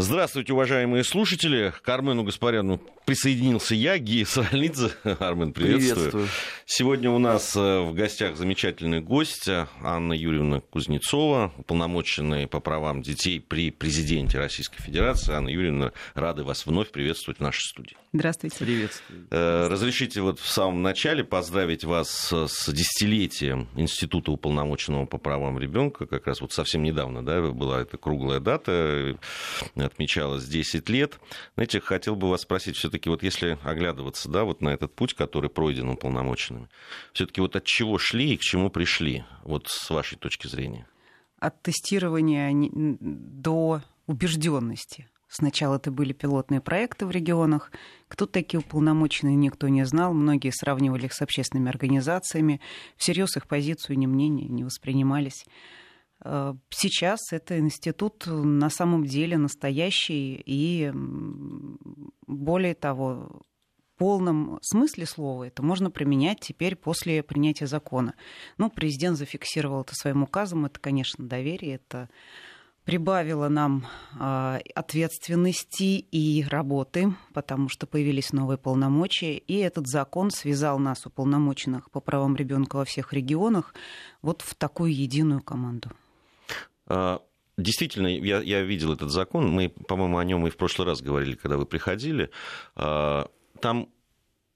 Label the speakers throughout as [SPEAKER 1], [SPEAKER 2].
[SPEAKER 1] Здравствуйте, уважаемые слушатели. К Армену Гаспаряну присоединился я, Гия Саралидзе. Армен, приветствую. приветствую. Сегодня у нас э, в гостях замечательный гость Анна Юрьевна Кузнецова, уполномоченная по правам детей при президенте Российской Федерации. Анна Юрьевна, рады вас вновь приветствовать в нашей студии.
[SPEAKER 2] Здравствуйте.
[SPEAKER 1] Приветствую. Э, разрешите вот в самом начале поздравить вас с десятилетием Института уполномоченного по правам ребенка. Как раз вот совсем недавно да, была эта круглая дата отмечалось 10 лет. Знаете, хотел бы вас спросить, все-таки вот если оглядываться, да, вот на этот путь, который пройден уполномоченными, все-таки вот от чего шли и к чему пришли, вот с вашей точки зрения?
[SPEAKER 2] От тестирования до убежденности. Сначала это были пилотные проекты в регионах. Кто такие уполномоченные, никто не знал. Многие сравнивали их с общественными организациями. Всерьез их позицию, ни мнения не воспринимались. Э, сейчас это институт на самом деле настоящий и, более того, в полном смысле слова это можно применять теперь после принятия закона. Ну, президент зафиксировал это своим указом, это, конечно, доверие, это прибавило нам э, ответственности и работы, потому что появились новые полномочия, и этот закон связал нас, уполномоченных по правам ребенка во всех регионах, вот в такую единую команду.
[SPEAKER 1] А, действительно, я, я видел этот закон. Мы, по-моему, о нем и в прошлый раз говорили, когда вы приходили. А, там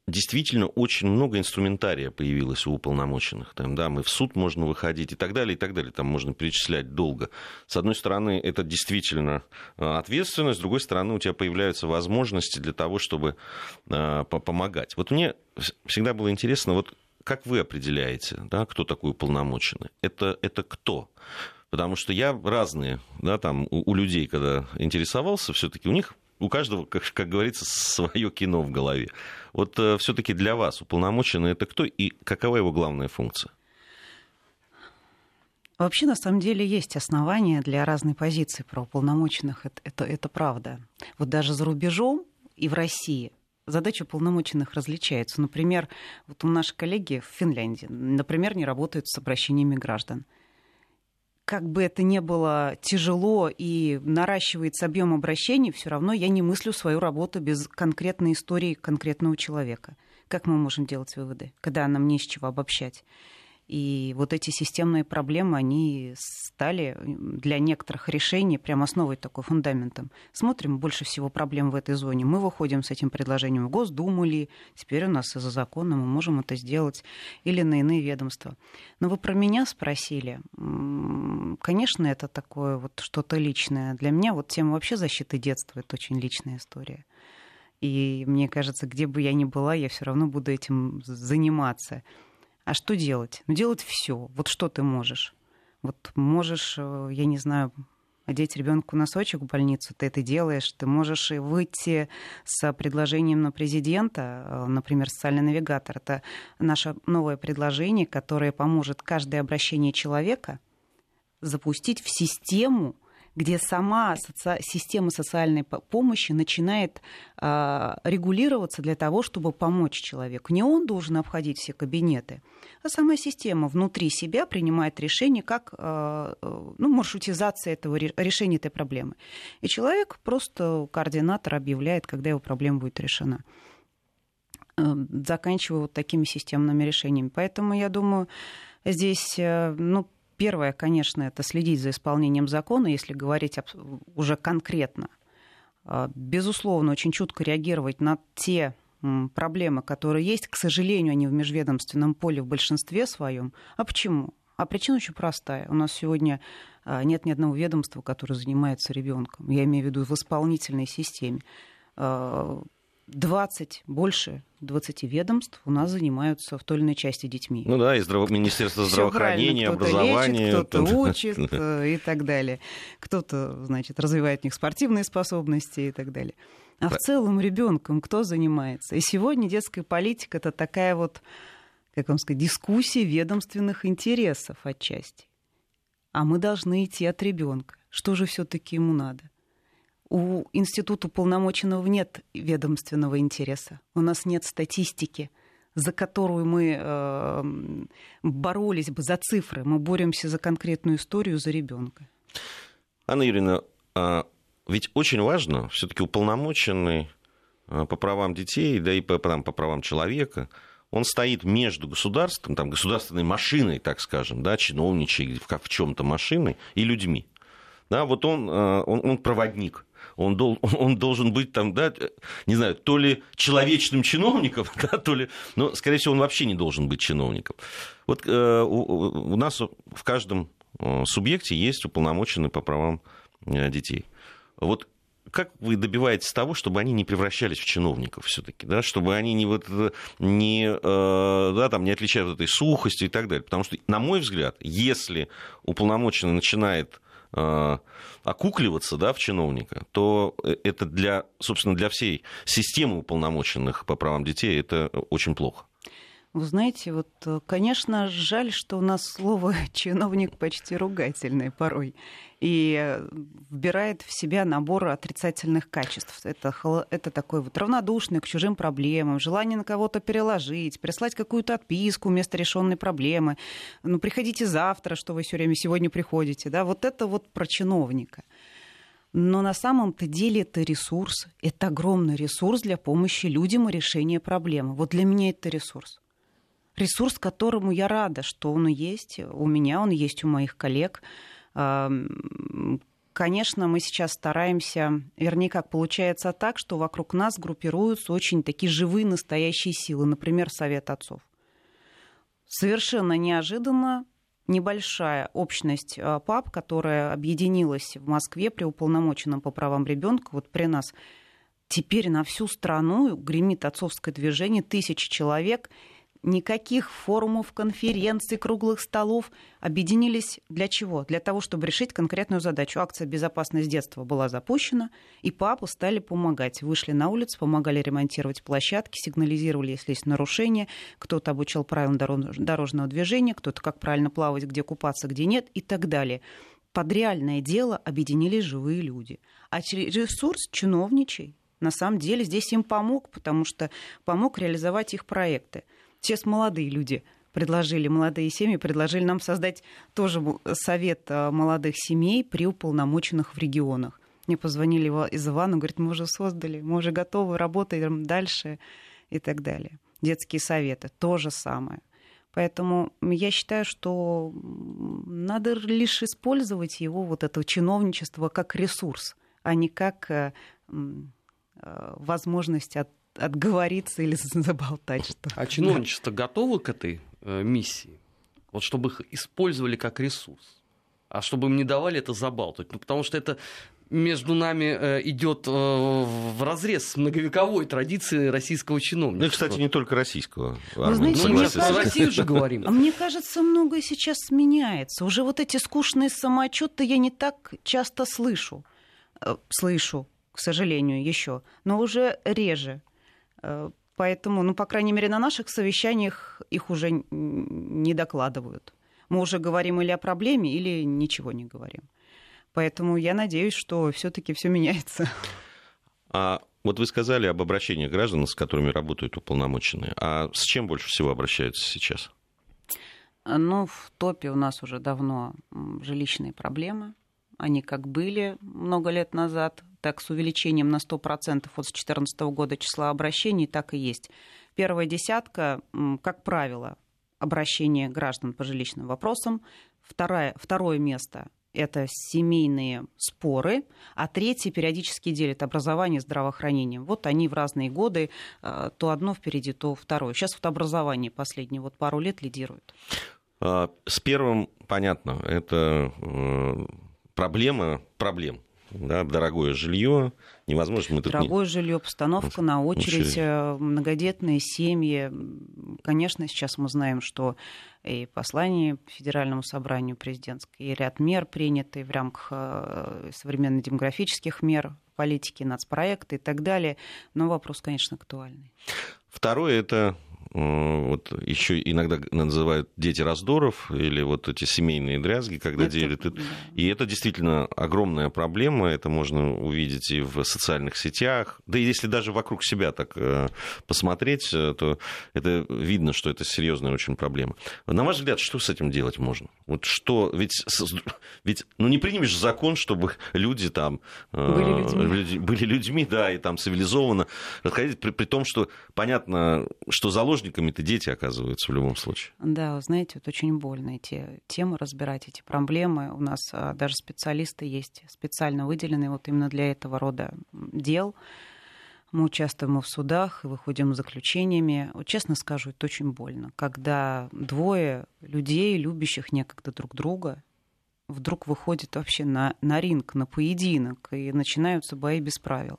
[SPEAKER 1] действительно очень много инструментария появилось у уполномоченных. Там, да, мы в суд можно выходить и так далее, и так далее. Там можно перечислять долго. С одной стороны, это действительно а, ответственность, с другой стороны, у тебя появляются возможности для того, чтобы помогать. Вот мне всегда было интересно, вот как вы определяете, да, кто такой уполномоченный? Это, это кто? Потому что я разные, да, там, у, у людей, когда интересовался, все-таки у них у каждого, как, как говорится, свое кино в голове. Вот э, все-таки для вас уполномоченный это кто и какова его главная функция?
[SPEAKER 2] Вообще, на самом деле, есть основания для разной позиции про уполномоченных. Это, это, это правда. Вот даже за рубежом и в России задачи уполномоченных различаются. Например, вот у наших коллеги в Финляндии, например, не работают с обращениями граждан как бы это ни было тяжело и наращивается объем обращений, все равно я не мыслю свою работу без конкретной истории конкретного человека. Как мы можем делать выводы, когда нам не с чего обобщать? И вот эти системные проблемы, они стали для некоторых решений прям основой такой, фундаментом. Смотрим, больше всего проблем в этой зоне. Мы выходим с этим предложением в Госдуму ли, теперь у нас из-за закона мы можем это сделать, или на иные ведомства. Но вы про меня спросили. Конечно, это такое вот что-то личное. Для меня вот тема вообще защиты детства — это очень личная история. И мне кажется, где бы я ни была, я все равно буду этим заниматься. А что делать? Ну, делать все. Вот что ты можешь? Вот можешь, э, я не знаю, одеть ребенку носочек в больницу, ты это делаешь. Ты можешь и выйти с предложением на президента, э, например, социальный навигатор. Это наше новое предложение, которое поможет каждое обращение человека запустить в систему где сама соци... система социальной помощи начинает э, регулироваться для того, чтобы помочь человеку. Не он должен обходить все кабинеты, а сама система внутри себя принимает решение, как э, ну, маршрутизация этого решения этой проблемы. И человек просто координатор объявляет, когда его проблема будет решена заканчивая вот такими системными решениями. Поэтому я думаю, здесь э, ну, Первое, конечно, это следить за исполнением закона, если говорить уже конкретно. А, безусловно, очень чутко реагировать на те проблемы, которые есть. К сожалению, они в межведомственном поле в большинстве своем. А почему? А причина очень простая. У нас сегодня а, нет ни одного ведомства, которое занимается ребенком. Я имею в виду в исполнительной системе а, 20, больше 20 ведомств у нас занимаются в той или иной части детьми.
[SPEAKER 1] Ну да, и здраво... Министерство здравоохранения,
[SPEAKER 2] кто
[SPEAKER 1] образования.
[SPEAKER 2] Кто-то учит и так далее. Кто-то, значит, развивает в них спортивные способности и так далее. А в целом ребенком кто занимается? И сегодня детская политика это такая вот, как вам сказать, дискуссия ведомственных интересов отчасти. А мы должны идти от ребенка. Что же все-таки ему надо? У института уполномоченного нет ведомственного интереса. У нас нет статистики, за которую мы э, боролись бы за цифры. Мы боремся за конкретную историю, за ребенка.
[SPEAKER 1] Анна Юрьевна, а ведь очень важно, все-таки уполномоченный по правам детей, да и по, там, по правам человека, он стоит между государством, там, государственной машиной, так скажем, да, чиновничьей в, в чем-то машиной и людьми. Да, вот он, он, он проводник он, дол, он должен быть там, да, не знаю, то ли человечным чиновником, да, то ли, но, скорее всего, он вообще не должен быть чиновником. Вот э, у, у нас в каждом э, субъекте есть уполномоченный по правам э, детей. Вот как вы добиваетесь того, чтобы они не превращались в чиновников все-таки, да, чтобы они не, вот, не, э, да, там, не отличались от этой сухостью и так далее? Потому что, на мой взгляд, если уполномоченный начинает э, окукливаться да, в чиновника, то это для, собственно, для всей системы уполномоченных по правам детей это очень плохо.
[SPEAKER 2] Вы знаете, вот, э, конечно, жаль, что у нас слово чиновник почти ругательное порой и э, вбирает в себя набор отрицательных качеств. Это, это такой вот равнодушный к чужим проблемам, желание на кого-то переложить, прислать какую-то отписку вместо решенной проблемы. Ну, приходите завтра, что вы все время сегодня приходите. Да? Вот это вот про чиновника. Но на самом-то деле это ресурс, это огромный ресурс для помощи людям и решения проблемы. Вот для меня это ресурс ресурс, которому я рада, что он есть у меня, он есть у моих коллег. Конечно, мы сейчас стараемся, вернее, как получается так, что вокруг нас группируются очень такие живые настоящие силы, например, Совет отцов. Совершенно неожиданно небольшая общность а, пап, которая объединилась в Москве при уполномоченном по правам ребенка, вот при нас теперь на всю страну гремит отцовское движение, тысячи человек, никаких форумов, конференций, круглых столов. Объединились для чего? Для того, чтобы решить конкретную задачу. Акция «Безопасность детства» была запущена, и папы стали помогать. Вышли на улицу, помогали ремонтировать площадки, сигнализировали, если есть нарушения. Кто-то обучал правилам дорожного движения, кто-то как правильно плавать, где купаться, где нет и так далее. Под реальное дело объединились живые люди. А ресурс чиновничий на самом деле здесь им помог, потому что помог реализовать их проекты сейчас молодые люди предложили, молодые семьи предложили нам создать тоже совет э, молодых семей при уполномоченных в регионах. Мне позвонили из Ивана, говорят, мы уже создали, мы уже готовы, работаем дальше и так далее. Детские советы, то же самое. Поэтому я считаю, что надо лишь использовать его, вот это чиновничество, как ресурс, а не как э, э, возможность от отговориться или заболтать что
[SPEAKER 3] А чиновничество готово к этой э, миссии? Вот чтобы их использовали как ресурс. А чтобы им не давали это забалтывать. Ну, потому что это между нами э, идет э, в разрез с многовековой традицией российского чиновника.
[SPEAKER 1] Ну, и, кстати, не только российского.
[SPEAKER 2] Вы знаете, мы про Россию же говорим. Мне кажется, многое сейчас меняется. Уже вот эти скучные самоотчеты я не так часто слышу. Э, слышу, к сожалению, еще, но уже реже. Э, поэтому, ну, по крайней мере, на наших совещаниях их уже не докладывают. Мы уже говорим или о проблеме, или ничего не говорим. Поэтому я надеюсь, что все-таки все меняется.
[SPEAKER 1] А вот вы сказали об обращениях граждан, с которыми работают уполномоченные. А с чем больше всего обращаются сейчас?
[SPEAKER 2] Ну, в топе у нас уже давно жилищные проблемы. Они как были много лет назад, так с увеличением на 100% от 2014 года числа обращений, так и есть. Первая десятка, как правило, обращение граждан по жилищным вопросам. Второе, второе место это семейные споры, а третье периодически делит образование и здравоохранение. Вот они в разные годы, э, то одно впереди, то второе. Сейчас вот образование последние вот пару лет лидирует.
[SPEAKER 1] А, с первым понятно, это э, проблема проблем да, дорогое жилье, невозможно.
[SPEAKER 2] Мы тут дорогое не... жилье, постановка на очередь, очередь, э, многодетные семьи. Конечно, сейчас мы знаем, что и послание Федеральному собранию президентское, и ряд мер приняты в рамках э, современных демографических мер, политики, нацпроекта и так далее. Но вопрос, конечно, актуальный.
[SPEAKER 1] Второе – это вот еще иногда называют дети раздоров или вот эти семейные дрязги, когда это, делят. Да. И это действительно огромная проблема, это можно увидеть и в социальных сетях, да и если даже вокруг себя так посмотреть, то это видно, что это серьезная очень проблема. На ваш взгляд, что с этим делать можно? Вот что, ведь, ведь ну не примешь закон, чтобы люди там были людьми, были людьми да, и там цивилизованно расходить, при, при том, что понятно, что заложниками-то дети оказываются в любом случае.
[SPEAKER 2] Да, знаете, вот очень больно эти темы разбирать, эти проблемы. У нас а, даже специалисты есть специально выделенные вот именно для этого рода дел. Мы участвуем в судах и выходим с заключениями. Вот честно скажу, это очень больно, когда двое людей, любящих некогда друг друга, вдруг выходят вообще на, на ринг, на поединок, и начинаются бои без правил.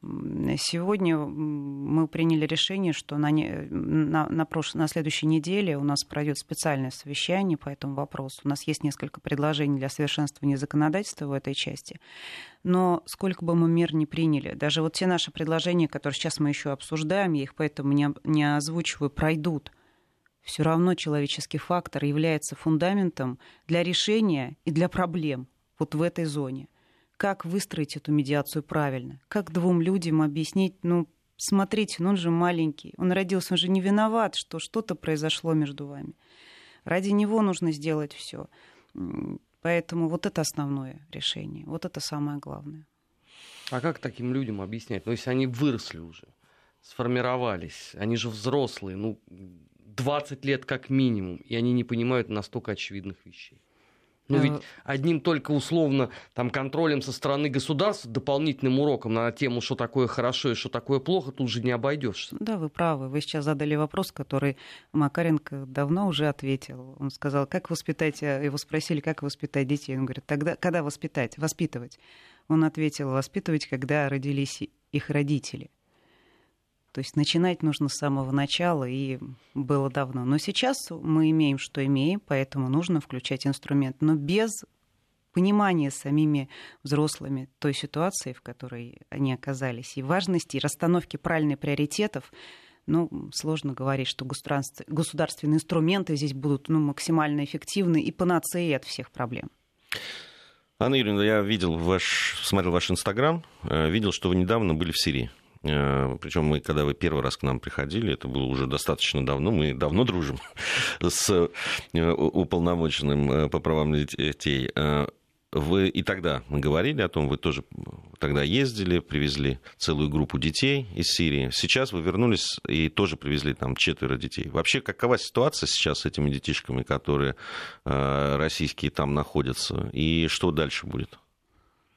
[SPEAKER 2] Сегодня мы приняли решение, что на, на, на, прош... на следующей неделе у нас пройдет специальное совещание по этому вопросу. У нас есть несколько предложений для совершенствования законодательства в этой части. Но сколько бы мы мер не приняли, даже вот те наши предложения, которые сейчас мы еще обсуждаем, я их поэтому не, не озвучиваю, пройдут. Все равно человеческий фактор является фундаментом для решения и для проблем вот в этой зоне как выстроить эту медиацию правильно, как двум людям объяснить, ну, смотрите, ну он же маленький, он родился, он же не виноват, что что-то произошло между вами. Ради него нужно сделать все. Поэтому вот это основное решение, вот это самое главное.
[SPEAKER 3] А как таким людям объяснять? Ну, если они выросли уже, сформировались, они же взрослые, ну, 20 лет как минимум, и они не понимают настолько очевидных вещей. Ну ведь одним только условно там, контролем со стороны государства, дополнительным уроком на тему, что такое хорошо и что такое плохо, тут же не обойдешься.
[SPEAKER 2] Да, вы правы. Вы сейчас задали вопрос, который Макаренко давно уже ответил. Он сказал, как воспитать, э, его спросили, как воспитать детей. Он говорит, тогда, когда воспитать? Воспитывать. Он ответил, воспитывать, когда родились их родители. То есть начинать нужно с самого начала, и было давно. Но сейчас мы имеем, что имеем, поэтому нужно включать инструмент. Но без понимания самими взрослыми той ситуации, в которой они оказались, и важности, и расстановки правильных приоритетов, ну, сложно говорить, что государственные инструменты здесь будут ну, максимально эффективны и панацеей от всех проблем.
[SPEAKER 1] Анна Юрьевна, я видел ваш, смотрел ваш Инстаграм, э, видел, что вы недавно были в Сирии. Э, Причем мы, когда вы первый раз к нам приходили, это было уже достаточно давно, мы давно дружим с э, уполномоченным э, по правам детей. Вы и тогда мы говорили о том, вы тоже тогда ездили, привезли целую группу детей из Сирии. Сейчас вы вернулись и тоже привезли там четверо детей. Вообще, какова ситуация сейчас с этими детишками, которые российские там находятся, и что дальше будет?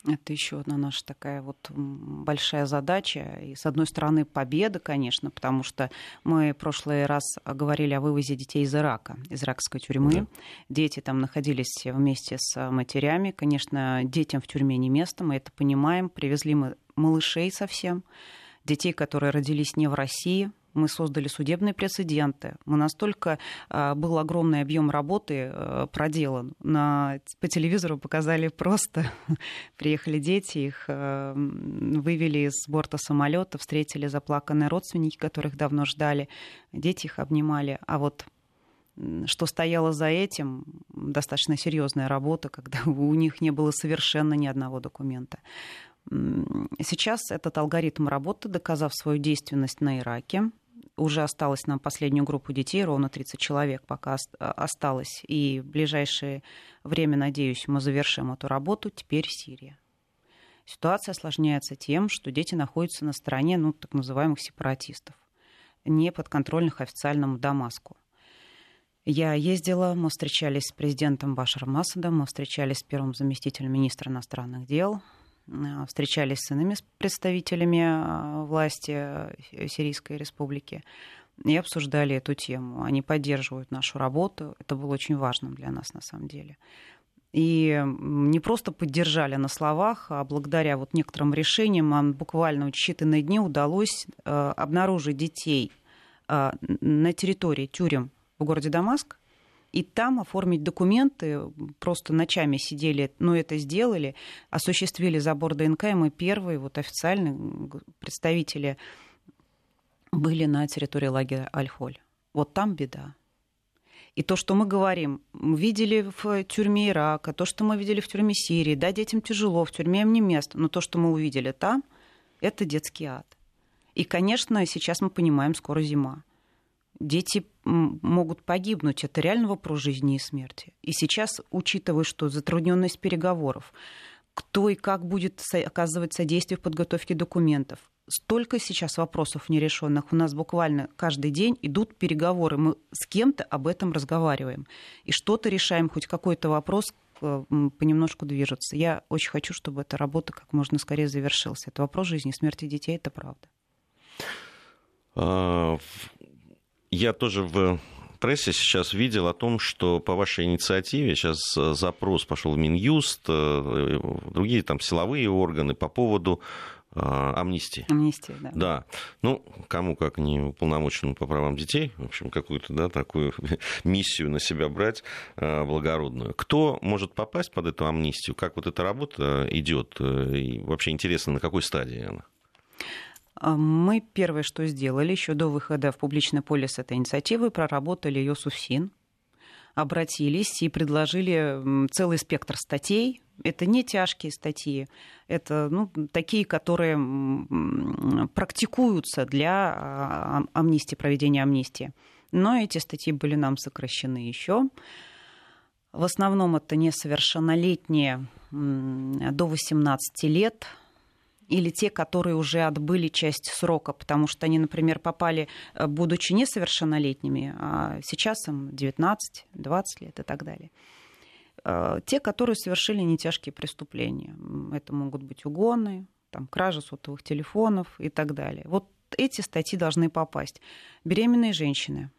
[SPEAKER 2] Это еще одна наша такая вот большая задача. И, с одной стороны, победа, конечно, потому что мы в прошлый раз говорили о вывозе детей из Ирака, из иракской тюрьмы. Да. Дети там находились вместе с матерями. Конечно, детям в тюрьме не место, мы это понимаем. Привезли мы малышей совсем, детей, которые родились не в России, мы создали судебные прецеденты. Мы настолько а, был огромный объем работы а, проделан. На, по телевизору показали просто. Приехали дети, их а, вывели с борта самолета, встретили заплаканные родственники, которых давно ждали. Дети их обнимали. А вот что стояло за этим, достаточно серьезная работа, когда у них не было совершенно ни одного документа. Сейчас этот алгоритм работы, доказав свою действенность на Ираке, уже осталось нам последнюю группу детей, ровно 30 человек пока а, осталось. И в ближайшее время, надеюсь, мы завершим эту работу. Теперь Сирия. Ситуация осложняется тем, что дети находятся на стороне ну, так называемых сепаратистов, не подконтрольных официальному Дамаску. Я ездила, мы встречались с президентом Башаром Асадом, мы встречались с первым заместителем министра иностранных дел, встречались с иными представителями э, власти э, Сирийской республики и обсуждали эту тему. Они поддерживают нашу работу. Это было очень важным для нас на самом деле. И не просто поддержали на словах, а благодаря вот некоторым решениям нам буквально в считанные дни удалось обнаружить детей на территории тюрем в городе Дамаск, и там оформить документы. Просто ночами сидели, но это сделали, осуществили забор ДНК, и мы первые вот официальные представители были на территории лагеря Альхоль. Вот там беда. И то, что мы говорим, видели в тюрьме Ирака, то, что мы видели в тюрьме Сирии, да, детям тяжело, в тюрьме им не место, но то, что мы увидели там, это детский ад. И, конечно, сейчас мы понимаем, скоро зима. Дети могут погибнуть. Это реально вопрос жизни и смерти. И сейчас, учитывая, что затрудненность переговоров, кто и как будет оказывать содействие в подготовке документов, столько сейчас вопросов нерешенных. У нас буквально каждый день идут переговоры. Мы с кем-то об этом разговариваем. И что-то решаем, хоть какой-то вопрос э, понемножку движется. Я очень хочу, чтобы эта работа как можно скорее завершилась. Это вопрос жизни и смерти детей, это правда.
[SPEAKER 1] Я тоже в прессе сейчас видел о том, что по вашей инициативе сейчас э, запрос пошел в Минюст, э, другие там силовые органы по поводу а, амнистии.
[SPEAKER 2] Амнистия, да.
[SPEAKER 1] Да. Ну, кому как не уполномоченному по правам детей, в общем, какую-то да, такую миссию на себя брать благородную. Кто может попасть под эту амнистию? Как вот эта работа идет? И вообще интересно, на какой стадии она?
[SPEAKER 2] А, мы первое, что сделали еще до выхода в публичное поле с этой инициативы, проработали ее с УФСИН, обратились и предложили целый спектр статей. Это не тяжкие статьи, это ну, такие, которые практикуются для а, амнистии, проведения амнистии. Но эти статьи были нам сокращены еще. В основном это несовершеннолетние до 18 лет, или те, которые уже отбыли часть срока, потому что они, например, попали, э, будучи несовершеннолетними, а сейчас им 19, 20 лет и так далее. Э, те, которые совершили нетяжкие преступления. Это могут быть угоны, там, кража сотовых телефонов и так далее. Вот эти статьи должны попасть. Беременные женщины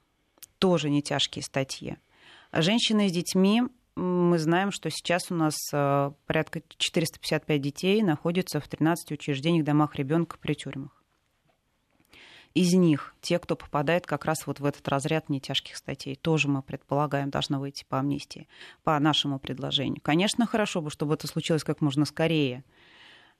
[SPEAKER 2] тоже не тяжкие статьи. Женщины с детьми мы знаем, что сейчас у нас э, порядка 455 детей находятся в 13 учреждениях, домах ребенка при тюрьмах. Из них те, кто попадает как раз вот в этот разряд нетяжких статей, тоже мы предполагаем, должны выйти по амнистии, по нашему предложению. Конечно, хорошо бы, чтобы это случилось как можно скорее.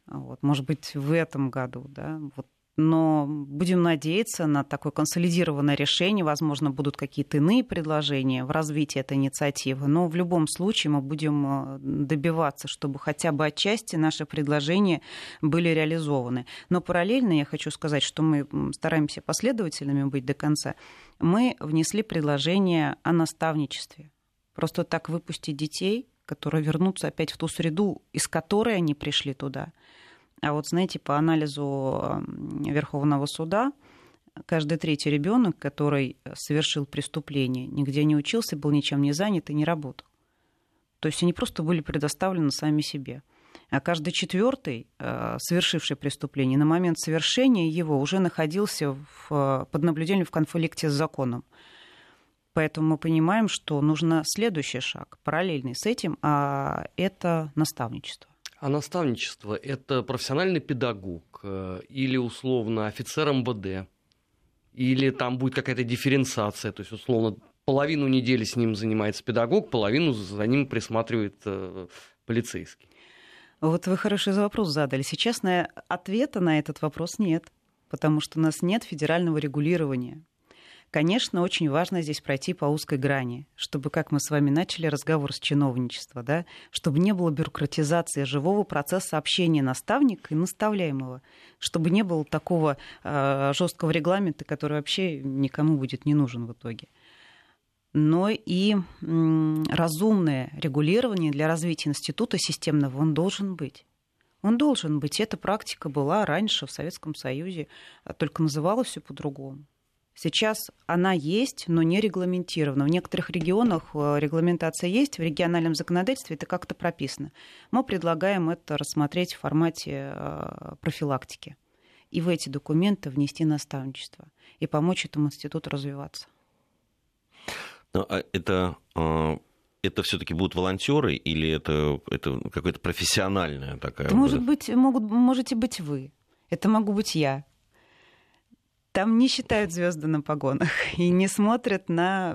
[SPEAKER 2] Вот, может быть, в этом году, да, вот но будем надеяться на такое консолидированное решение. Возможно, будут какие-то иные предложения в развитии этой инициативы. Но в любом случае мы будем э, добиваться, чтобы хотя бы отчасти наши предложения были реализованы. Но параллельно я хочу сказать, что мы стараемся последовательными быть до конца. Мы внесли предложение о наставничестве. Просто так выпустить детей, которые вернутся опять в ту среду, из которой они пришли туда – а вот, знаете, по анализу Верховного суда, каждый третий ребенок, который совершил преступление, нигде не учился, был ничем не занят и не работал. То есть они просто были предоставлены сами себе. А каждый четвертый, э, совершивший преступление, на момент совершения его уже находился в, под наблюдением в конфликте с законом. Поэтому мы понимаем, что нужно следующий шаг, параллельный с этим, а это наставничество.
[SPEAKER 3] А наставничество – это профессиональный педагог э, или, условно, офицер МВД? Или там будет какая-то дифференциация? То есть, условно, половину недели с ним занимается педагог, половину за ним присматривает э, полицейский?
[SPEAKER 2] Вот вы хороший вопрос задали. Сейчас на ответа на этот вопрос нет, потому что у нас нет федерального регулирования. Конечно, очень важно здесь пройти по узкой грани, чтобы, как мы с вами начали разговор с чиновничества, да, чтобы не было бюрократизации живого процесса общения наставника и наставляемого, чтобы не было такого э, жесткого регламента, который вообще никому будет не нужен в итоге но и разумное регулирование для развития института системного он должен быть. Он должен быть. Эта практика была раньше в Советском Союзе, а только называлась все по-другому. Сейчас она есть, но не регламентирована. В некоторых регионах э, регламентация есть, в региональном законодательстве это как-то прописано. Мы предлагаем это рассмотреть в формате э, профилактики и в эти документы внести наставничество и помочь этому институту развиваться.
[SPEAKER 1] Но а это э, это все-таки будут волонтеры или это, это какая-то профессиональная такая? Это
[SPEAKER 2] может быть, могут, можете быть вы. Это могу быть я. Там не считают звезды на погонах и не смотрят на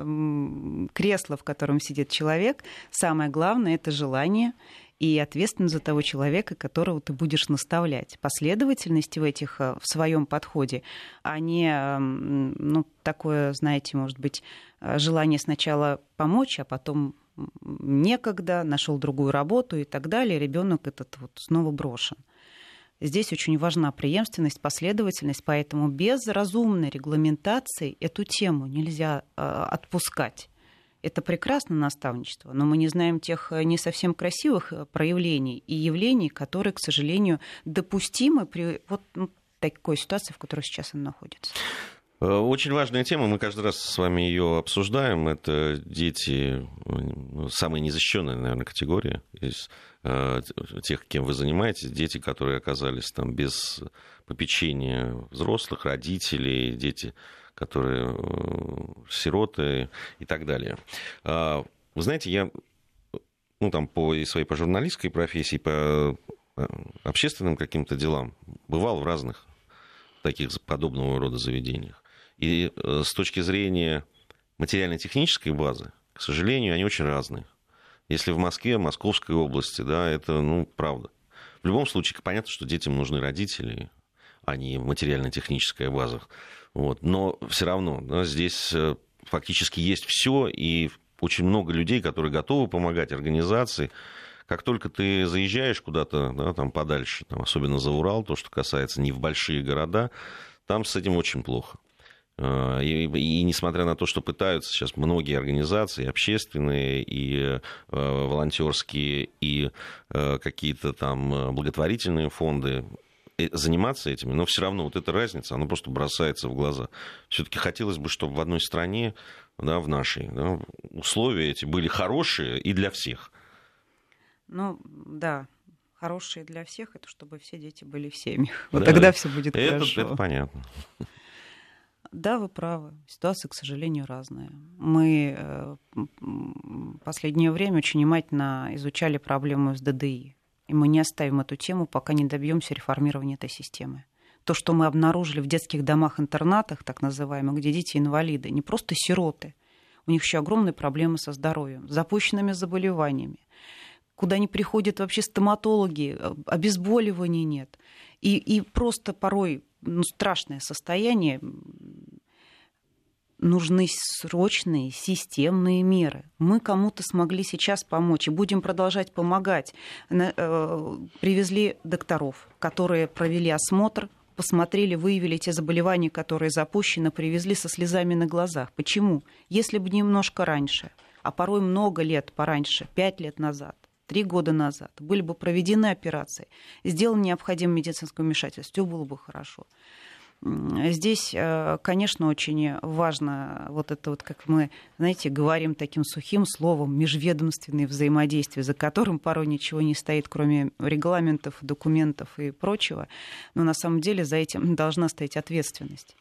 [SPEAKER 2] кресло, в котором сидит человек. Самое главное это желание и ответственность за того человека, которого ты будешь наставлять. Последовательность в этих, э, в своем подходе, а не ну, такое, знаете, может быть, э, желание сначала помочь, а потом некогда, нашел другую работу и так далее, ребенок этот вот снова брошен. Здесь очень важна преемственность, последовательность, поэтому без разумной регламентации эту тему нельзя э, отпускать. Это прекрасно наставничество, но мы не знаем тех э, не совсем красивых э, проявлений и явлений, которые, к сожалению, допустимы при вот ну, такой ситуации, в которой сейчас она находится.
[SPEAKER 1] Очень важная тема, мы каждый раз с вами ее обсуждаем. Это дети, ну, самая незащищенная, наверное, категория из Э, тех, кем вы занимаетесь, дети, которые оказались там без попечения взрослых, родителей, дети, которые э, сироты и так далее. Вы знаете, я ну, там, по своей по журналистской профессии, по э, общественным каким-то делам бывал в разных таких подобного рода заведениях. И с точки зрения материально-технической базы, к сожалению, они очень разные. Если в Москве, Московской области, да, это, ну, правда. В любом случае, понятно, что детям нужны родители, а не материально-техническая база. Вот. Но все равно да, здесь э, фактически есть все, и очень много людей, которые готовы помогать организации. Как только ты заезжаешь куда-то да, там подальше, там, особенно за Урал, то, что касается не в большие города, там с этим очень плохо. А, и, и несмотря на то, что пытаются сейчас многие организации, общественные и э, волонтерские, и э, какие-то там благотворительные фонды э, заниматься этими, но все равно вот эта разница, она просто бросается в глаза. Все-таки хотелось бы, чтобы в одной стране, да, в нашей, да, условия эти были хорошие и для всех.
[SPEAKER 2] Ну, да, хорошие для всех, это чтобы все дети были в семьях. Вот да, тогда все будет
[SPEAKER 1] это,
[SPEAKER 2] хорошо.
[SPEAKER 1] Это понятно.
[SPEAKER 2] Да, вы правы. Ситуация, к сожалению, разная. Мы э, последнее время очень внимательно изучали проблему с ДДИ. И мы не оставим эту тему, пока не добьемся реформирования этой системы. То, что мы обнаружили в детских домах-интернатах, так называемых, где дети инвалиды, не просто сироты, у них еще огромные проблемы со здоровьем, запущенными заболеваниями, куда не приходят вообще стоматологи, э, обезболивания нет. И, и просто порой ну, страшное состояние, нужны срочные системные меры. Мы кому-то смогли сейчас помочь и будем продолжать помогать. Э, привезли докторов, которые провели осмотр, посмотрели, выявили те заболевания, которые запущены, привезли со слезами на глазах. Почему? Если бы немножко раньше, а порой много лет пораньше, пять лет назад, три года назад, были бы проведены операции, сделано необходимое медицинское вмешательство, все было бы хорошо. Здесь, э, конечно, очень важно вот это вот, как мы, знаете, говорим таким сухим словом, межведомственное взаимодействие, за которым порой ничего не стоит, кроме регламентов, документов и прочего. Но на самом деле за этим должна стоять ответственность.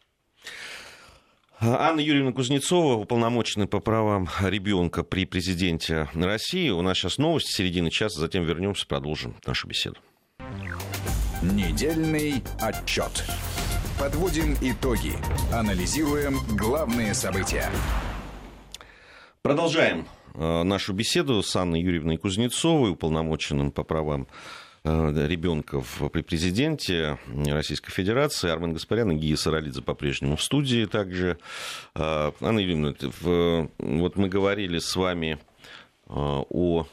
[SPEAKER 1] Анна Юрьевна Кузнецова, уполномоченная по правам ребенка при президенте России. У нас сейчас новости середины часа, затем вернемся, продолжим нашу беседу.
[SPEAKER 4] Недельный отчет. Подводим итоги. Анализируем главные события.
[SPEAKER 1] Продолжаем э, нашу беседу с Анной Юрьевной Кузнецовой, уполномоченным по правам Э, ребенка при президенте Российской Федерации. Армен Гаспарян и Гия Саралидзе по-прежнему в студии также. Э, Анна Юрьевна, вот мы говорили с вами о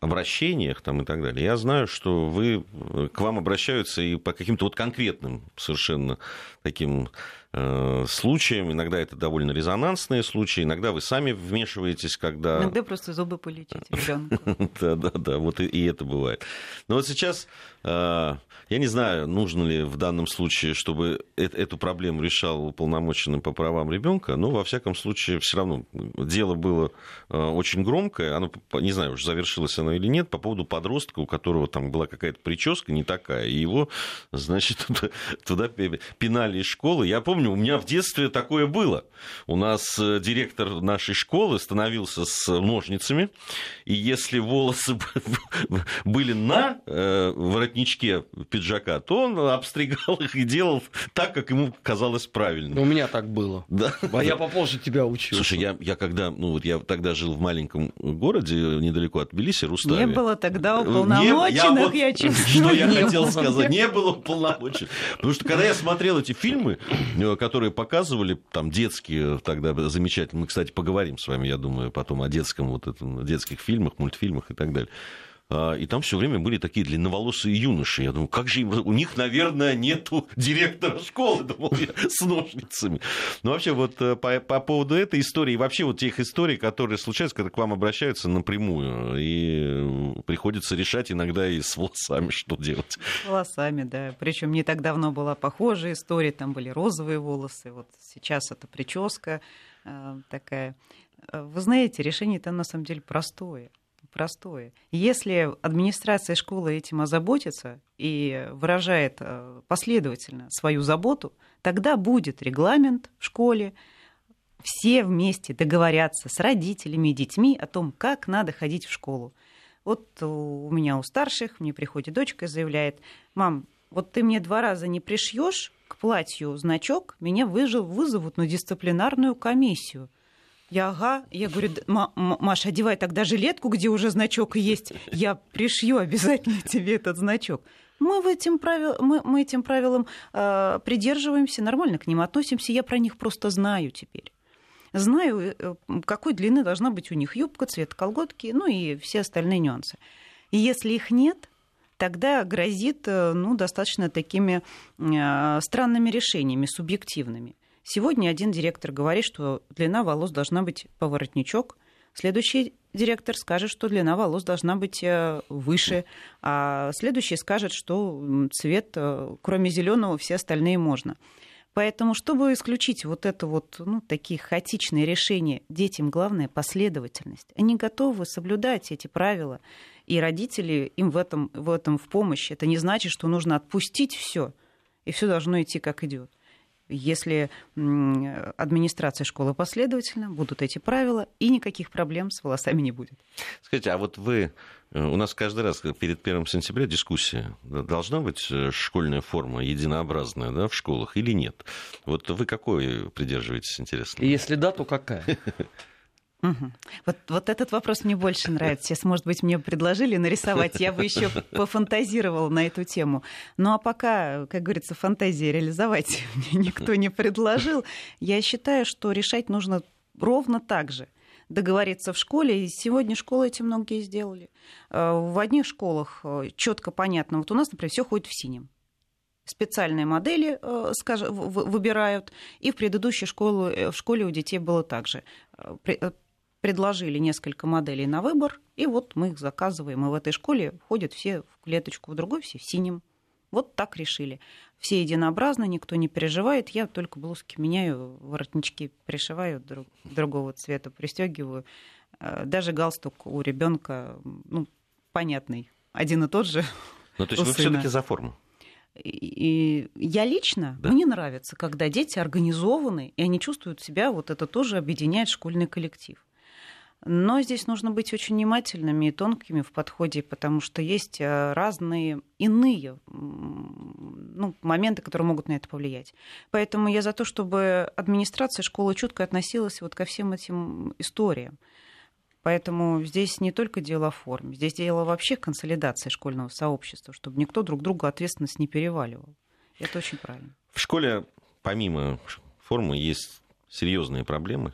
[SPEAKER 1] обращениях там и так далее. Я знаю, что вы, к вам обращаются и по каким-то вот конкретным совершенно таким Э, случаям. Иногда это довольно резонансные случаи, иногда вы сами вмешиваетесь, когда...
[SPEAKER 2] Иногда просто зубы полечить ребенку.
[SPEAKER 1] Да, да, да, вот и это бывает. Но вот сейчас э, я не знаю, нужно ли в данном случае, чтобы эту проблему решал уполномоченный по правам ребенка, но во всяком случае все равно дело было э, очень громкое, оно, не знаю, уже завершилось оно или нет, по поводу подростка, у которого там была какая-то прическа не такая, и его, значит, туда, туда пинали из школы. Я помню, помню, у меня в детстве такое было. У нас э, директор нашей школы становился с ножницами, и если волосы были на э, воротничке пиджака, то он обстригал их и делал так, как ему казалось правильно.
[SPEAKER 3] У меня так было.
[SPEAKER 1] Да.
[SPEAKER 3] А я попозже тебя учил.
[SPEAKER 1] Слушай, я, я когда, ну вот я тогда жил в маленьком городе недалеко от Тбилиси, Руставе.
[SPEAKER 2] Не было тогда уполномоченных,
[SPEAKER 1] Не- я, вот-
[SPEAKER 2] я чувствую.
[SPEAKER 1] Что я
[SPEAKER 3] Не
[SPEAKER 1] хотел
[SPEAKER 3] было.
[SPEAKER 1] сказать, не было уполномоченных. Потому что когда я смотрел эти фильмы, э, которые показывали, там, детские, тогда замечательно, мы, кстати, поговорим с вами, я думаю, потом о детском, вот этом, детских фильмах, мультфильмах и так далее. А, И там все время были такие длинноволосые юноши. Я думаю, как же им- у них, наверное, нету директора школы, думал я, с ножницами. Ну, вообще, вот э, по, по поводу этой истории, и вообще вот тех историй, которые случаются, когда к вам обращаются напрямую, и э, приходится решать иногда и с волосами, что делать.
[SPEAKER 2] С волосами, да. Причем не так давно была похожая история, там были розовые волосы, вот сейчас это прическа э, такая. Вы знаете, решение-то на самом деле простое. Простое. Если администрация школы этим озаботится и выражает э, последовательно свою заботу, тогда будет регламент в школе, все вместе договорятся с родителями и детьми о том, как надо ходить в школу. Вот у меня у старших, мне приходит дочка и заявляет, мам, вот ты мне два раза не пришьешь к платью значок, меня вызовут на дисциплинарную комиссию. Я, ага. Я говорю, «Да, Ма- М- Маша, одевай тогда жилетку, где уже значок есть. Я пришью обязательно тебе этот значок. Мы, в этим правил, мы, мы этим правилам э, придерживаемся, нормально к ним относимся. Я про них просто знаю теперь. Знаю, э, какой длины должна быть у них юбка, цвет колготки, ну и все остальные нюансы. И если их нет, тогда грозит э, ну, достаточно такими э, странными решениями, субъективными. Сегодня один директор говорит, что длина волос должна быть по воротничок, следующий директор скажет, что длина волос должна быть э, выше, а следующий скажет, что цвет, э, кроме зеленого, все остальные можно. Поэтому, чтобы исключить вот это вот, ну, такие хаотичные решения, детям главное последовательность. Они готовы соблюдать эти правила, и родители им в этом, в этом в помощь. Это не значит, что нужно отпустить все, и все должно идти как идет. Если администрация школы последовательна, будут эти правила, и никаких проблем с волосами не будет.
[SPEAKER 1] Скажите, а вот вы... э, У нас каждый раз перед 1 сентября дискуссия. Должна быть э, школьная форма единообразная да, в школах или нет? Вот вы какой придерживаетесь, интересно?
[SPEAKER 3] Если да, то какая?
[SPEAKER 2] Мгм. Вот, вот этот вопрос мне больше нравится. Сейчас, может быть, мне предложили нарисовать, я бы еще пофантазировала на эту тему. Ну а пока, как говорится, фантазии реализовать мне никто не предложил, я считаю, что решать нужно ровно так же. Договориться в школе, и сегодня школы эти многие сделали. Э, В одних школах четко понятно, вот у нас, например, все ходит в синем специальные модели э, скажем, выбирают, и в предыдущей школе, э, в школе у детей было так же. Э, пре- э, Предложили несколько моделей на выбор, и вот мы их заказываем. И в этой школе ходят все в клеточку, в другой все в синем. Вот так решили. Все единообразно, никто не переживает. Я только блузки меняю, воротнички пришиваю друг- другого цвета, пристегиваю. Э, Даже галстук у ребенка, ну, понятный, один и тот же.
[SPEAKER 1] Ну, то есть вы все-таки за форму.
[SPEAKER 2] И я лично,
[SPEAKER 1] Да.
[SPEAKER 2] мне нравится, когда дети организованы, и они чувствуют себя, вот это тоже объединяет школьный коллектив. Но здесь нужно быть очень внимательными и тонкими в подходе, потому что есть э, разные иные ну, моменты, которые могут на это повлиять. Поэтому я за то, чтобы администрация школы четко относилась вот ко всем этим историям. Поэтому здесь не только дело о форме, здесь дело вообще консолидации школьного сообщества, чтобы никто друг другу ответственность не переваливал. Это очень правильно.
[SPEAKER 1] В школе, помимо формы, есть серьезные проблемы.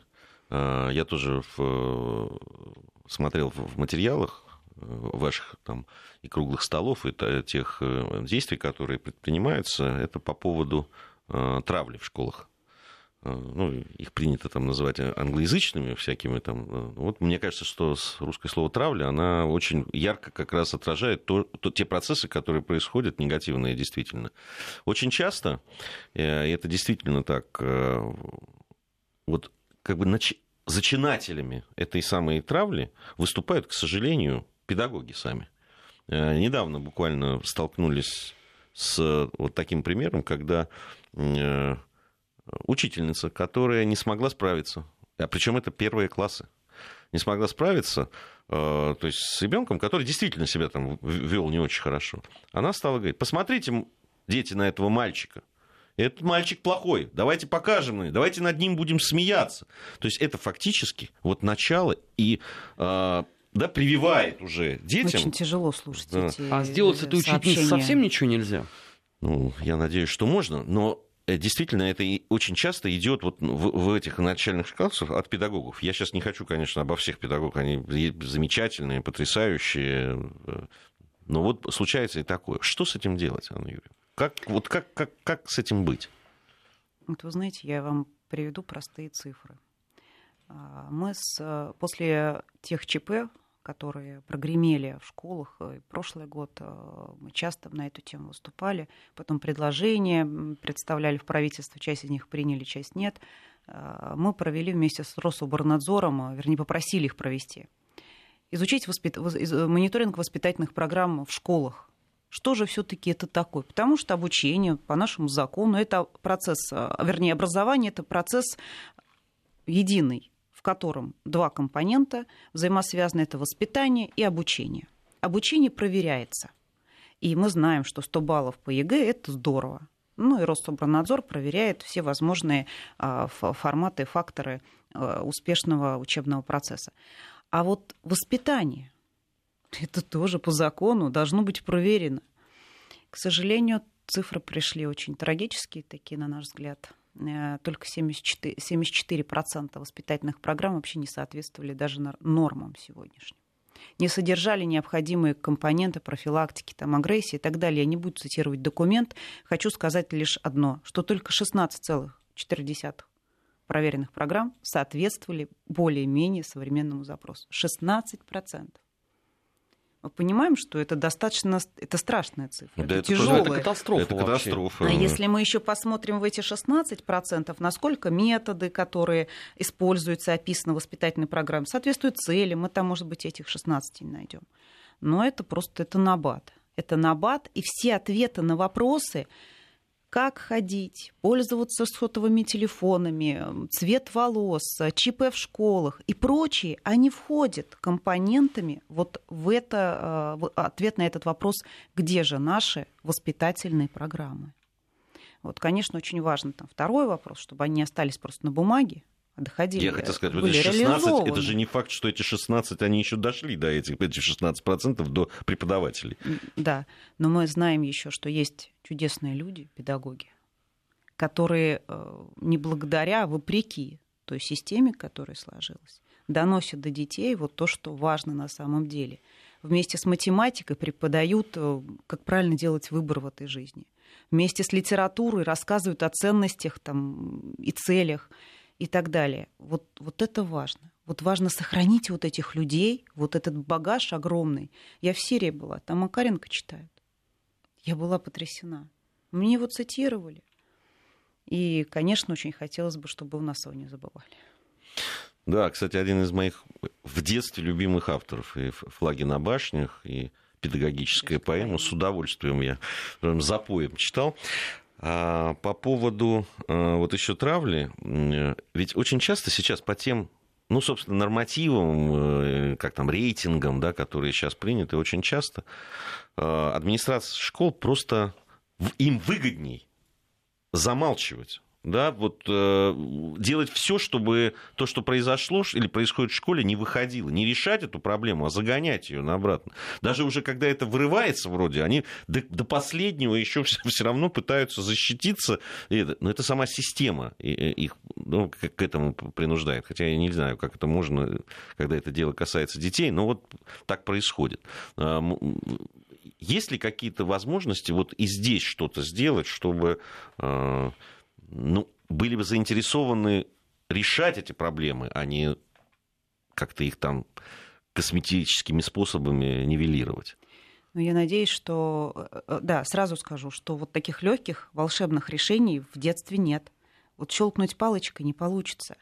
[SPEAKER 1] А, Я тоже в- смотрел в материалах э, ваших там и круглых столов, и тех э, действий, которые предпринимаются, это по поводу э, травли в школах. Э, Ну, их принято там называть англоязычными всякими там. э, Вот мне кажется, что русское слово травля, она очень ярко как раз отражает то, то- те процессы, которые происходят, негативные действительно. Очень часто, э, и это действительно так, э, вот как бы нач- зачинателями этой самой травли выступают, к сожалению, педагоги сами. Э, Недавно буквально столкнулись с вот таким примером, когда э, учительница, которая не смогла справиться. А причем это первые классы. Не смогла справиться, э, то есть с ребенком, который действительно себя там вел не очень хорошо. Она стала говорить, посмотрите, дети, на этого мальчика. Этот мальчик плохой, давайте покажем, давайте над ним будем смеяться. То есть это фактически вот начало и э, да, прививает уже детям.
[SPEAKER 2] Очень тяжело слушать
[SPEAKER 3] да.
[SPEAKER 2] эти
[SPEAKER 3] А сделать эту учительницу совсем ничего нельзя?
[SPEAKER 1] Ну, я надеюсь, что можно, но э, действительно это очень часто идет вот в, в этих начальных классах от педагогов. Я сейчас не хочу, конечно, обо всех педагогах, они замечательные, потрясающие, э, но вот случается и такое. Что с этим делать, Анна Юрьевна? Как, вот как, как, как с этим быть?
[SPEAKER 2] Вот вы знаете, я вам приведу простые цифры. А, мы с, после тех ЧП, которые прогремели в школах, и прошлый год а, мы часто на эту тему выступали, потом предложения представляли в правительство, часть из них приняли, часть нет. А, мы провели вместе с Рособорнадзором, вернее, попросили их провести, изучить воспит... мониторинг воспитательных программ в школах что же все-таки это такое? Потому что обучение по нашему закону это процесс, а, вернее, образование это процесс единый, в котором два компонента взаимосвязаны это воспитание и обучение. Обучение проверяется. И мы знаем, что 100 баллов по ЕГЭ – это здорово. Ну и Рособорнадзор проверяет все возможные а, форматы, факторы а, успешного учебного процесса. А вот воспитание, это тоже по закону должно быть проверено. К сожалению, цифры пришли очень трагические, такие, на наш взгляд. Э, только 74%, 74% воспитательных программ вообще не соответствовали даже нормам сегодняшним. Не содержали необходимые компоненты профилактики, там, агрессии и так далее. Я не буду цитировать документ. Хочу сказать лишь одно, что только 16,4 проверенных программ соответствовали более-менее современному запросу. 16% мы понимаем, что это достаточно, это страшная цифра,
[SPEAKER 1] да,
[SPEAKER 2] это, это тяжелая.
[SPEAKER 3] Это катастрофа. Это
[SPEAKER 1] катастрофа.
[SPEAKER 2] А если мы еще посмотрим в эти 16%, насколько методы, которые используются, описаны в воспитательной программе, соответствуют цели, мы там, может быть, этих 16 не найдем. Но это просто это набат. Это набат, и все ответы на вопросы, как ходить, пользоваться сотовыми телефонами, цвет волос, ЧП в школах и прочие, они входят компонентами вот в это, э, ответ на этот вопрос, где же наши воспитательные программы. Вот, конечно, очень важно там второй вопрос, чтобы они не остались просто на бумаге, доходили.
[SPEAKER 1] Я хотел сказать, вот эти 16, это же не факт, что эти 16, они еще дошли до этих, этих 16% до преподавателей.
[SPEAKER 2] Да, но мы знаем еще, что есть чудесные люди, педагоги, которые э, не благодаря, а вопреки той системе, которая сложилась, доносят до детей вот то, что важно на самом деле. Вместе с математикой преподают, э, как правильно делать выбор в этой жизни. Вместе с литературой рассказывают о ценностях там, и целях и так далее. Вот, вот это важно. Вот важно сохранить вот этих людей, вот этот багаж огромный. Я в Сирии была, там Макаренко читают. Я была потрясена. Мне его цитировали. И, конечно, очень хотелось бы, чтобы у нас его не забывали.
[SPEAKER 1] Да, кстати, один из моих в детстве любимых авторов. И «Флаги на башнях», и педагогическая поэма. С удовольствием я запоем читал. А по поводу а, вот еще травли, ведь очень часто сейчас по тем ну, собственно, нормативам, э, как там, рейтингам, да, которые сейчас приняты, очень часто администрация школ просто им выгодней замалчивать да, вот э, делать все, чтобы то, что произошло или происходит в школе, не выходило, не решать эту проблему, а загонять ее обратно. Даже уже когда это вырывается вроде, они до, до последнего еще все, все равно пытаются защититься. Но это сама система их ну, к этому принуждает. Хотя я не знаю, как это можно, когда это дело касается детей, но вот так происходит. А, есть ли какие-то возможности вот и здесь что-то сделать, чтобы а, ну, были бы заинтересованы решать эти проблемы, а не как-то их там косметическими способами нивелировать.
[SPEAKER 2] Ну, я надеюсь, что... Э, э, да, сразу скажу, что вот таких легких волшебных решений в детстве нет. Вот щелкнуть палочкой не получится.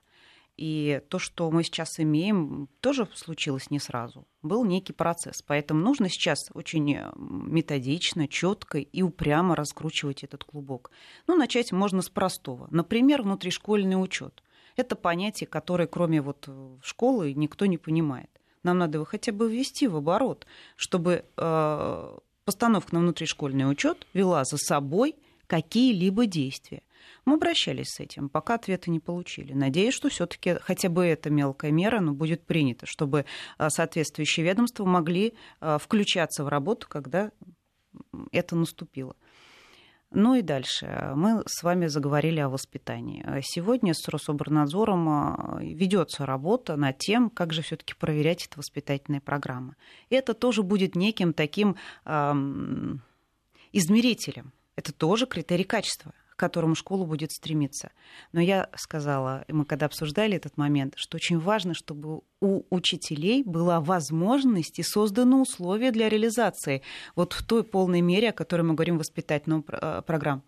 [SPEAKER 2] И то, что мы сейчас имеем, тоже случилось не сразу. Был некий процесс. Поэтому нужно сейчас очень э, методично, четко и упрямо раскручивать этот клубок. Ну, начать можно с простого. Например, внутришкольный учет. Это понятие, которое кроме вот э, школы никто не понимает. Нам надо его хотя бы ввести в оборот, чтобы э, постановка на внутришкольный учет вела за собой какие-либо действия. Мы обращались с этим, пока ответа не получили. Надеюсь, что все-таки хотя бы эта мелкая мера ну, будет принята, чтобы а, соответствующие ведомства могли а, включаться в работу, когда это наступило. Ну и дальше. Мы с вами заговорили о воспитании. Сегодня с Рособорнадзором а, ведется работа над тем, как же все-таки проверять эти воспитательные программы. И это тоже будет неким таким эм, измерителем. Это тоже критерий качества которому школа будет стремиться. Но я сказала, мы когда обсуждали этот момент, что очень важно, чтобы у учителей была возможность и созданы условия для реализации вот в той полной мере, о которой мы говорим в воспитательном э, программе.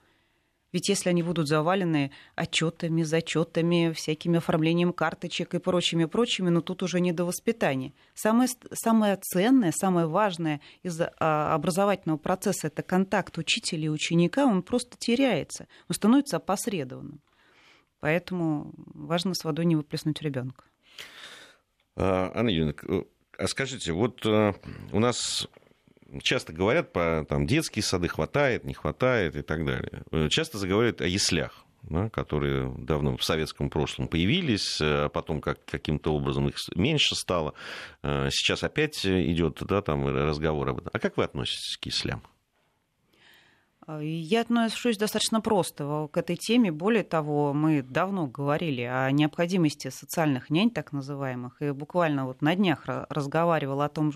[SPEAKER 2] Ведь если они будут завалены отчетами, зачетами, всякими оформлением карточек и прочими, прочими, но ну, тут уже не до воспитания. Самое, самое ценное, самое важное из а, образовательного процесса это контакт учителя и ученика, он просто теряется, он становится опосредованным. Поэтому важно с водой не выплеснуть ребенка.
[SPEAKER 1] А, Анна Юрьевна, а скажите, вот э, у нас часто говорят про там, детские сады, хватает, не хватает и так далее. Э, часто заговорят о яслях. Да, которые давно в советском прошлом появились, а потом как, каким-то образом их меньше стало. Э, сейчас опять идет да, там разговор об этом. А как вы относитесь к яслям?
[SPEAKER 2] А, я отношусь достаточно просто к этой теме. Более того, мы давно говорили о необходимости социальных нянь, так называемых. И буквально вот на днях разговаривала о том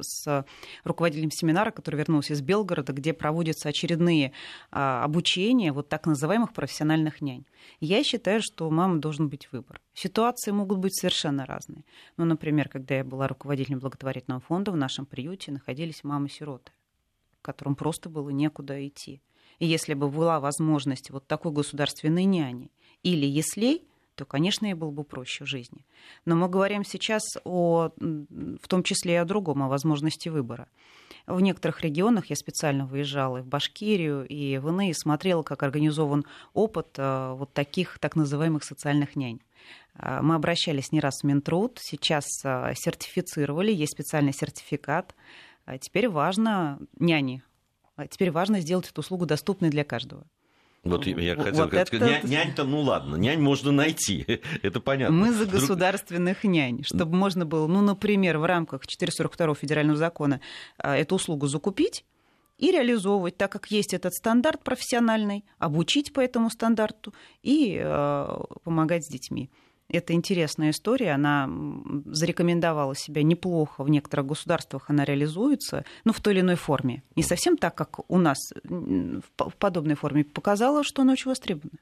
[SPEAKER 2] с руководителем семинара, который вернулся из Белгорода, где проводятся очередные а, обучения вот так называемых профессиональных нянь. Я считаю, что у мамы должен быть выбор. Ситуации могут быть совершенно разные. Ну, например, когда я была руководителем благотворительного фонда, в нашем приюте находились мамы-сироты которым просто было некуда идти. И если бы была возможность вот такой государственной няни или яслей, то, конечно, ей было бы проще в жизни. Но мы говорим сейчас о, в том числе и о другом, о возможности выбора. В некоторых регионах я специально выезжала и в Башкирию, и в иные, смотрела, как организован опыт э, вот таких так называемых социальных нянь. Э, мы обращались не раз в Минтруд, сейчас э, сертифицировали, есть специальный сертификат, теперь важно, няни, а теперь важно сделать эту услугу доступной для каждого.
[SPEAKER 1] Вот я хотел вот сказать, это... нянь, нянь-то, ну ладно, нянь можно найти, это понятно.
[SPEAKER 2] Мы за государственных Друг... нянь, чтобы можно было, ну, например, в рамках 442 федерального закона а, эту услугу закупить и реализовывать, так как есть этот стандарт профессиональный, обучить по этому стандарту и э, помогать с детьми. Это интересная история, она зарекомендовала себя неплохо в некоторых государствах, она реализуется, но в той или иной форме. Не совсем так, как у нас в подобной форме показала, что она очень востребована.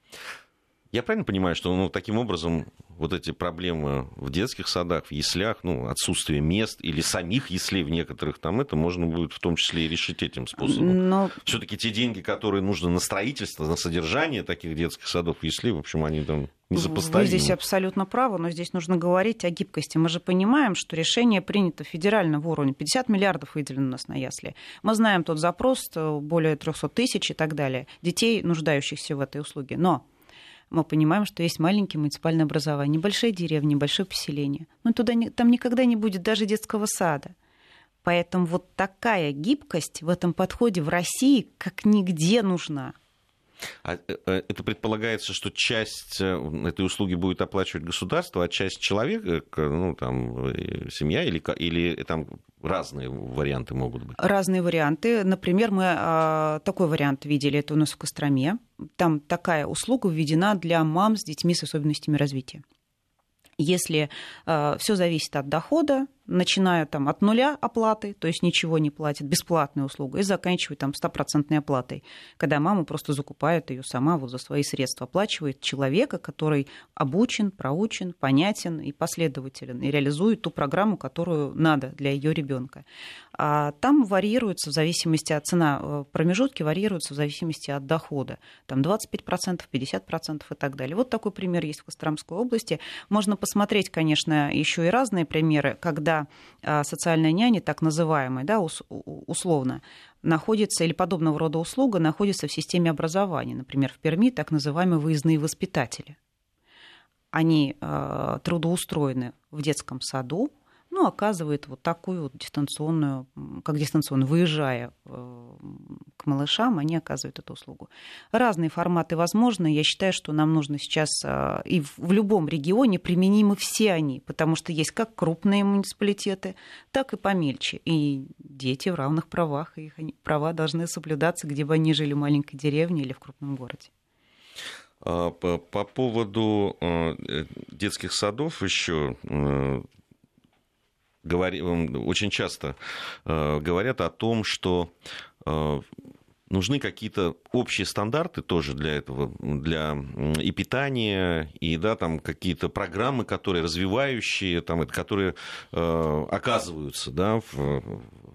[SPEAKER 1] Я правильно понимаю, что ну, таким образом вот эти проблемы в детских садах, в яслях, ну, отсутствие мест или самих яслей в некоторых там, это можно будет в том числе и решить этим способом. Но... Все-таки те деньги, которые нужны на строительство, на содержание таких детских садов, яслей, в общем, они там
[SPEAKER 2] Вы здесь абсолютно правы, но здесь нужно говорить о гибкости. Мы же понимаем, что решение принято федерального уровня. 50 миллиардов выделено у нас на ясли. Мы знаем тот запрос, э, более 300 тысяч и так далее, детей, нуждающихся в этой услуге. Но мы понимаем, что есть маленькие муниципальные образования, небольшие деревни, небольшое поселение. Но туда, там никогда не будет даже детского сада. Поэтому вот такая гибкость в этом подходе в России как нигде нужна.
[SPEAKER 1] А э, э, это предполагается, что часть э, этой услуги будет оплачивать государство, а часть человека, ну, там, семья или, или там разные варианты могут быть?
[SPEAKER 2] Разные варианты. Например, мы а, такой вариант видели, это у нас в Костроме. Там такая услуга введена для мам с детьми с особенностями развития. Если э, все зависит от дохода, начиная там от нуля оплаты, то есть ничего не платит, бесплатная услуга, и заканчивая там стопроцентной оплатой, когда мама просто закупает ее сама вот за свои средства, оплачивает человека, который обучен, проучен, понятен и последователен, и реализует ту программу, которую надо для ее ребенка. А там варьируется в зависимости от цена, э, промежутки варьируются в зависимости от дохода. Там 25%, 50% и так далее. Вот такой пример есть в Костромской области. Можно посмотреть, конечно, еще и разные примеры, когда а, социальная няня, так называемая, да, условно, находится, или подобного рода услуга находится в системе образования. Например, в Перми так называемые выездные воспитатели. Они э, трудоустроены в детском саду, ну, оказывает вот такую вот дистанционную, как дистанционно, выезжая э, к малышам, они оказывают эту услугу. Разные форматы возможны. Я считаю, что нам нужно сейчас э, и в любом регионе применимы все они, потому что есть как крупные муниципалитеты, так и помельче. И дети в равных правах, и их права должны соблюдаться, где бы они жили в маленькой деревне или в крупном городе.
[SPEAKER 1] А, по, по поводу э, детских садов еще очень часто э, говорят о том, что э, нужны какие-то общие стандарты тоже для этого, для и питания, и да, там какие-то программы, которые развивающие, там, которые э, оказываются да, в,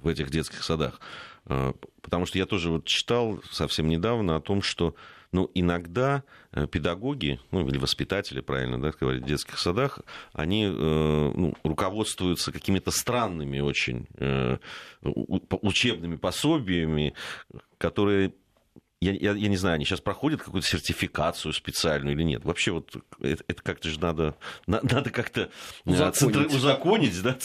[SPEAKER 1] в этих детских садах. Потому что я тоже вот читал совсем недавно о том, что ну, иногда э, педагоги, ну, или воспитатели, правильно да, говорить, в детских садах, они э, ну, руководствуются какими-то странными очень э, учебными пособиями, которые я, я, я не знаю, они сейчас проходят какую-то сертификацию специальную или нет. Вообще вот это, это как-то же надо, надо как-то
[SPEAKER 3] э, узаконить.
[SPEAKER 1] узаконить да?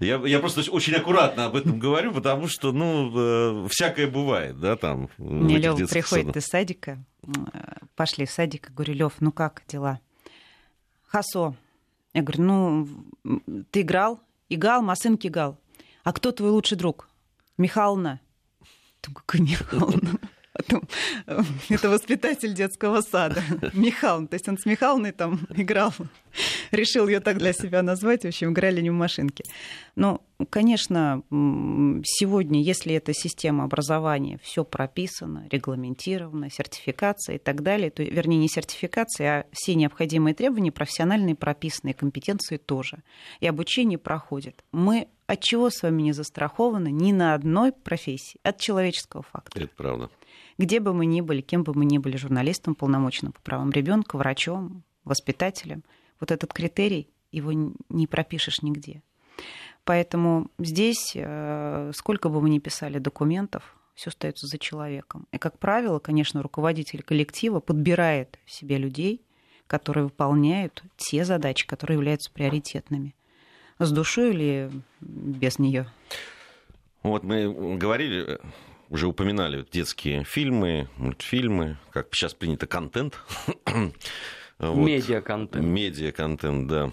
[SPEAKER 1] я, я просто очень аккуратно об этом говорю, потому что, ну, э, всякое бывает, да, там.
[SPEAKER 2] Мне Лёва приходит садах. из садика, пошли в садик, говорю, Лев, ну как дела? Хасо. Я говорю, ну, ты играл? Играл, масынки играл. А кто твой лучший друг? Михайловна. Думаю, какая Михайловна? Потом, э, это воспитатель детского сада. Михаил, то есть он с Михайловной там играл. Решил ее так для себя назвать. В общем, играли не в машинке. Но, конечно, сегодня, если эта система образования, все прописано, регламентировано, сертификация и так далее, то, вернее, не сертификация, а все необходимые требования, профессиональные прописанные, компетенции тоже. И обучение проходит. Мы от чего с вами не застрахованы ни на одной профессии? От человеческого фактора.
[SPEAKER 1] Это правда
[SPEAKER 2] где бы мы ни были, кем бы мы ни были, журналистом, полномоченным по правам ребенка, врачом, воспитателем, вот этот критерий, его не пропишешь нигде. Поэтому здесь, э, сколько бы мы ни писали документов, все остается за человеком. И, как правило, конечно, руководитель коллектива подбирает себе людей, которые выполняют те задачи, которые являются приоритетными. С душой или без нее?
[SPEAKER 1] Вот мы говорили уже упоминали детские фильмы, мультфильмы, как сейчас принято, контент.
[SPEAKER 3] Медиа-контент.
[SPEAKER 1] Медиа-контент, да.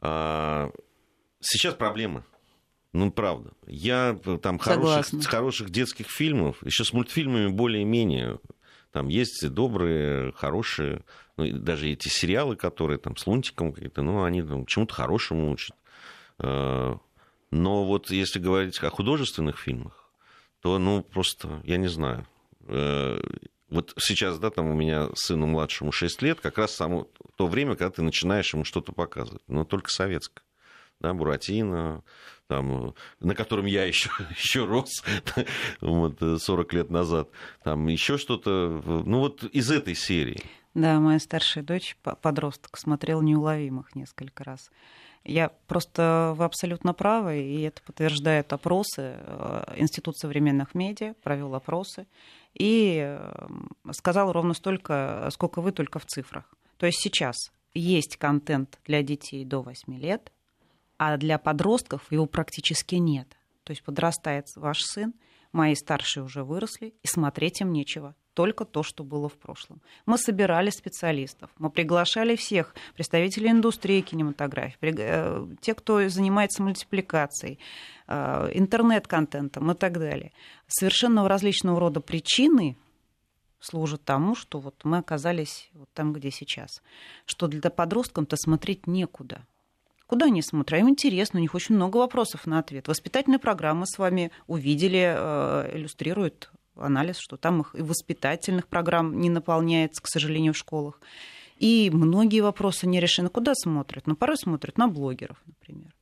[SPEAKER 1] А, сейчас проблемы. Ну, правда. Я там хороших, хороших детских фильмов, еще с мультфильмами более-менее. Там есть добрые, хорошие, ну, даже эти сериалы, которые там с лунтиком какие-то, ну, они там, чему-то хорошему учат. А, но вот если говорить о художественных фильмах, то, ну, просто, я не знаю. Э, вот сейчас, да, там у меня сыну младшему 6 лет, как раз само то время, когда ты начинаешь ему что-то показывать, но только советское. Да, Буратино, там, на котором я еще, еще рос вот, 40 лет назад, там еще что-то, ну вот из этой серии.
[SPEAKER 2] Да, моя старшая дочь, подросток, смотрел «Неуловимых» несколько раз. Я просто вы абсолютно правы, и это подтверждают опросы. Э, Институт современных медиа провел опросы и э, сказал ровно столько, сколько вы, только в цифрах. То есть сейчас есть контент для детей до 8 лет, а для подростков его практически нет. То есть подрастает ваш сын, мои старшие уже выросли, и смотреть им нечего только то, что было в прошлом. Мы собирали специалистов, мы приглашали всех представителей индустрии кинематографии, э, те, кто занимается мультипликацией, э, интернет-контентом и так далее. Совершенно различного рода причины служат тому, что вот мы оказались вот там, где сейчас. Что для подросткам-то смотреть некуда. Куда они смотрят? Им интересно, у них очень много вопросов на ответ. Воспитательная программа с вами увидели, э, иллюстрирует анализ, что там их и воспитательных программ не наполняется, к сожалению, в школах. И многие вопросы не решены. Куда смотрят? Ну, порой смотрят на блогеров, например.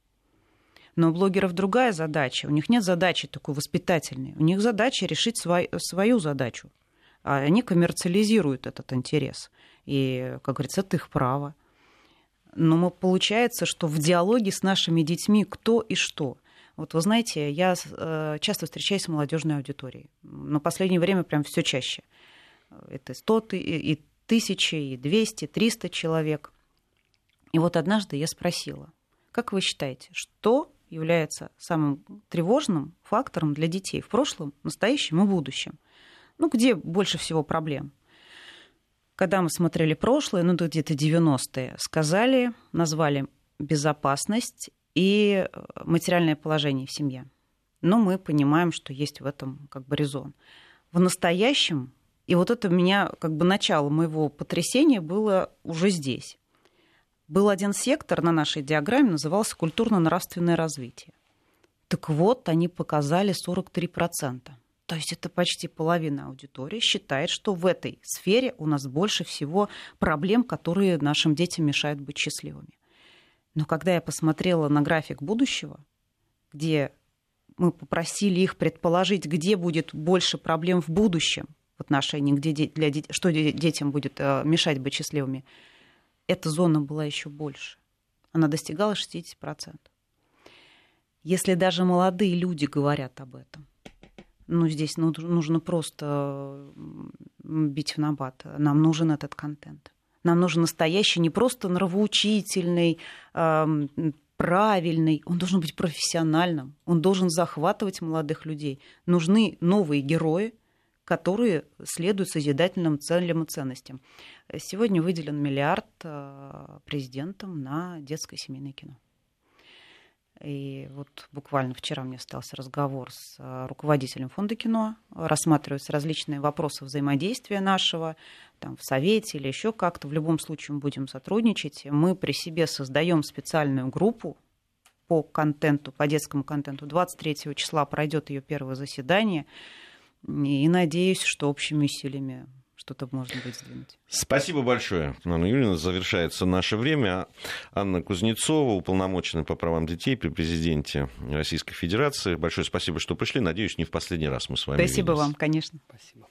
[SPEAKER 2] Но у блогеров другая задача. У них нет задачи такой воспитательной. У них задача решить свой, свою задачу. А они коммерциализируют этот интерес. И, как говорится, это их право. Но мы, получается, что в диалоге с нашими детьми кто и что. Вот вы знаете, я э, часто встречаюсь с молодежной аудиторией. На последнее время прям все чаще. Это 100 и тысячи, и 200, 300 человек. И вот однажды я спросила, как вы считаете, что является самым тревожным фактором для детей в прошлом, настоящем и будущем? Ну, где больше всего проблем? Когда мы смотрели прошлое, ну, где-то 90-е, сказали, назвали безопасность и э, материальное положение в семье. Но мы понимаем, что есть в этом как бы резон. В настоящем, и вот это меня, как бы начало моего потрясения было уже здесь. Был один сектор на нашей диаграмме, назывался культурно-нравственное развитие. Так вот, они показали 43%. То есть это почти половина аудитории считает, что в этой сфере у нас больше всего проблем, которые нашим детям мешают быть счастливыми. Но когда я посмотрела на график будущего, где мы попросили их предположить, где будет больше проблем в будущем в отношении, где для детей, что детям будет э, мешать быть счастливыми, эта зона была еще больше. Она достигала 60%. Если даже молодые люди говорят об этом, ну, здесь нужно просто бить в набат. Нам нужен этот контент. Нам нужен настоящий, не просто нравоучительный, правильный, он должен быть профессиональным, он должен захватывать молодых людей. Нужны новые герои, которые следуют созидательным целям и ценностям. Сегодня выделен миллиард а, президентом на детское семейное кино. И вот буквально вчера мне остался разговор с а, руководителем фонда кино. Рассматриваются различные вопросы взаимодействия нашего там, в Совете или еще как-то. В любом случае мы будем сотрудничать. Мы при себе создаем специальную группу по контенту, по детскому контенту. 23 числа пройдет ее первое заседание. И надеюсь, что общими усилиями что-то можно будет сдвинуть.
[SPEAKER 1] Спасибо большое, Анна Юрьевна. Завершается наше время. Анна Кузнецова, уполномоченная по правам детей при президенте Российской Федерации. Большое спасибо, что пришли. Надеюсь, не в последний раз мы с вами
[SPEAKER 2] Спасибо
[SPEAKER 1] увидимся.
[SPEAKER 2] вам, конечно.
[SPEAKER 3] Спасибо.